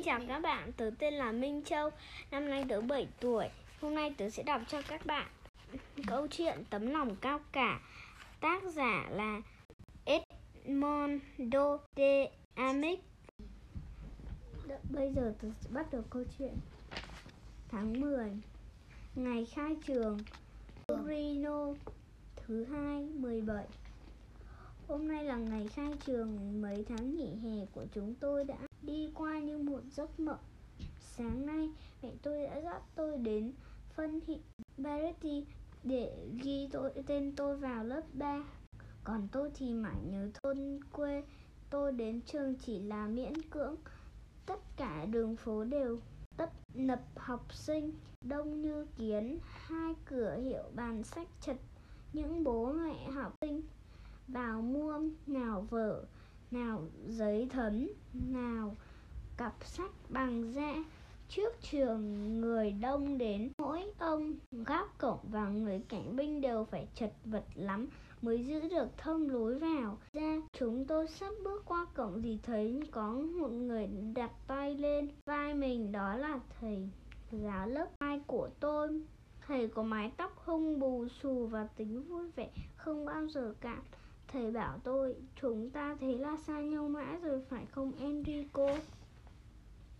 Xin chào các bạn, tớ tên là Minh Châu, năm nay tớ 7 tuổi. Hôm nay tớ sẽ đọc cho các bạn câu chuyện Tấm lòng cao cả. Tác giả là Edmondo de Amic. Bây giờ tớ sẽ bắt đầu câu chuyện. Tháng 10, ngày khai trường, Torino thứ hai 17. Hôm nay là ngày khai trường, mấy tháng nghỉ hè của chúng tôi đã đi qua như một giấc mộng. Sáng nay, mẹ tôi đã dắt tôi đến phân hiệu Baretti để ghi tôi, tên tôi vào lớp 3. Còn tôi thì mãi nhớ thôn quê tôi đến trường chỉ là miễn cưỡng. Tất cả đường phố đều tấp nập học sinh, đông như kiến, hai cửa hiệu bàn sách chật những bố mẹ học sinh vào mua nào vở nào, giấy thấn nào, cặp sách bằng da trước trường, người đông đến. Mỗi ông, gác cổng và người cảnh binh đều phải chật vật lắm mới giữ được thông lối vào. Ra, chúng tôi sắp bước qua cổng thì thấy có một người đặt tay lên. Vai mình đó là thầy giáo lớp hai của tôi. Thầy có mái tóc hung bù xù và tính vui vẻ, không bao giờ cạn. Thầy bảo tôi chúng ta thế là xa nhau mãi rồi phải không Enrico?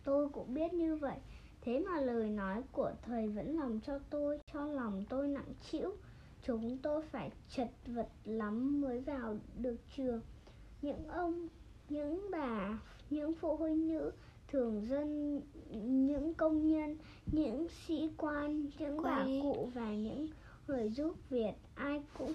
Tôi cũng biết như vậy. Thế mà lời nói của thầy vẫn lòng cho tôi Cho lòng tôi nặng chịu Chúng tôi phải chật vật lắm mới vào được trường. Những ông, những bà, những phụ huynh nữ Thường dân, những công nhân, những sĩ quan, những bà cụ và những người giúp việc Ai cũng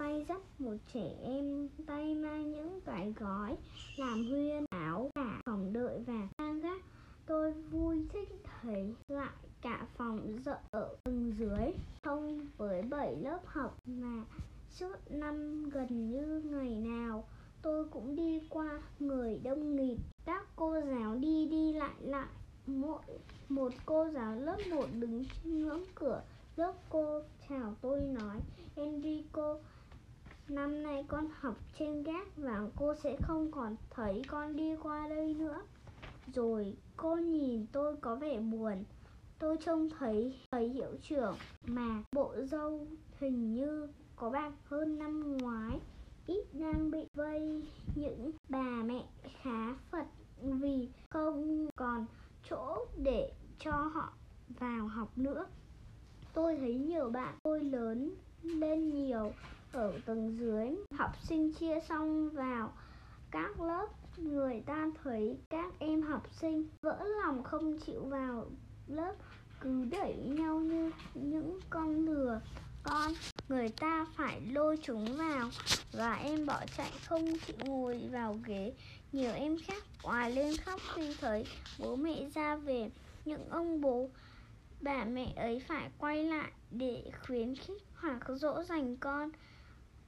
tay dắt một trẻ em tay mang những cái gói làm huyên áo cả phòng đợi và đang gác. Tôi vui thích thấy lại cả phòng dợ ở tầng dưới. Thông với bảy lớp học mà suốt năm gần như ngày nào, tôi cũng đi qua người đông nghịt. Các cô giáo đi đi lại lại, mỗi một cô giáo lớp một đứng trên ngưỡng cửa. Lớp cô chào tôi nói, Enrico Năm nay con học trên gác và cô sẽ không còn thấy con đi qua đây nữa. Rồi cô nhìn tôi có vẻ buồn. Tôi trông thấy thầy hiệu trưởng mà bộ dâu hình như có bạc hơn năm ngoái. Ít đang bị vây những bà mẹ khá phật vì không còn chỗ để cho họ vào học nữa. Tôi thấy nhiều bạn tôi lớn lên nhiều ở tầng dưới. Học sinh chia xong vào, các lớp người ta thấy các em học sinh vỡ lòng không chịu vào lớp, cứ đẩy nhau như những con lừa con. Người ta phải lôi chúng vào và em bỏ chạy không chịu ngồi vào ghế. Nhiều em khác ngoài lên khóc khi thấy bố mẹ ra về. Những ông bố, bà mẹ ấy phải quay lại để khuyến khích hoặc dỗ dành con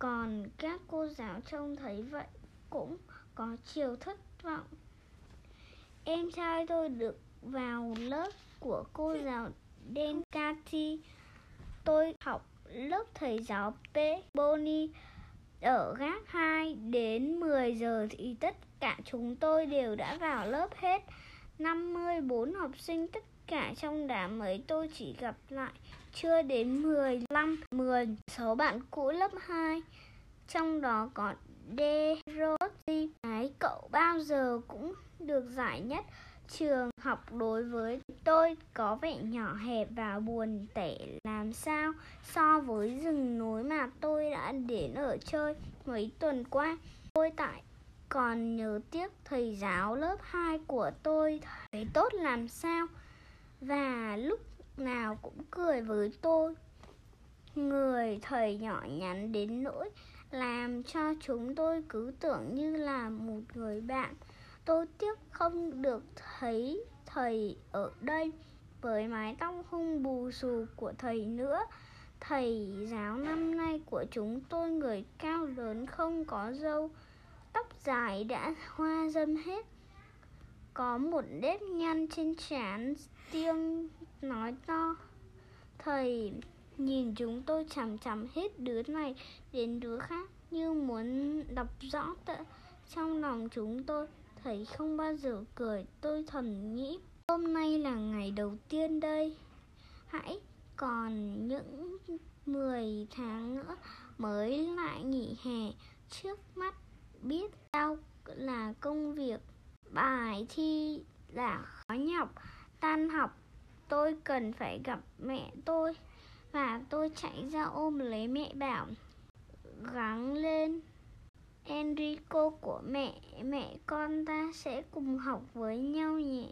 còn các cô giáo trông thấy vậy cũng có chiều thất vọng. Em trai tôi được vào lớp của cô giáo đen Cathy tôi học lớp thầy giáo P. Boni ở gác 2 đến 10 giờ thì tất cả chúng tôi đều đã vào lớp hết. 54 học sinh tất cả trong đám ấy tôi chỉ gặp lại chưa đến 15, 10 số bạn cũ lớp 2. Trong đó có Derossi, cái cậu bao giờ cũng được giải nhất trường học đối với tôi có vẻ nhỏ hẹp và buồn tẻ làm sao so với rừng núi mà tôi đã đến ở chơi mấy tuần qua. Tôi tại còn nhớ tiếc thầy giáo lớp 2 của tôi thấy tốt làm sao. Và lúc nào cũng cười với tôi. Người thầy nhỏ nhắn đến nỗi làm cho chúng tôi cứ tưởng như là một người bạn. Tôi tiếc không được thấy thầy ở đây với mái tóc hung bù xù của thầy nữa. Thầy giáo năm nay của chúng tôi người cao lớn không có râu, tóc dài đã hoa dâm hết có một nếp nhăn trên trán tiêm nói to, thầy, nhìn chúng tôi chằm chằm hết đứa này đến đứa khác như muốn đọc rõ tận trong lòng chúng tôi. Thầy không bao giờ cười, tôi thầm nghĩ, hôm nay là ngày đầu tiên đây. Hãy còn những 10 tháng nữa mới lại nghỉ hè. Trước mắt biết đâu là công việc bài thi là khó nhọc, tan học. Tôi cần phải gặp mẹ tôi và tôi chạy ra ôm lấy mẹ bảo, gắng lên. Enrico của mẹ mẹ con ta sẽ cùng học với nhau nhé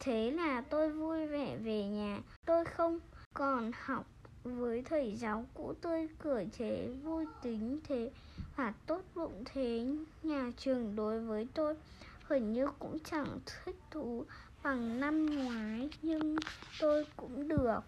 thế là tôi vui vẻ về nhà. Tôi không còn học với thầy giáo cũ tươi cười thế vui tính thế và tốt bụng thế, nhà trường đối với tôi hình như cũng chẳng thích thú bằng năm ngoái, nhưng tôi cũng được.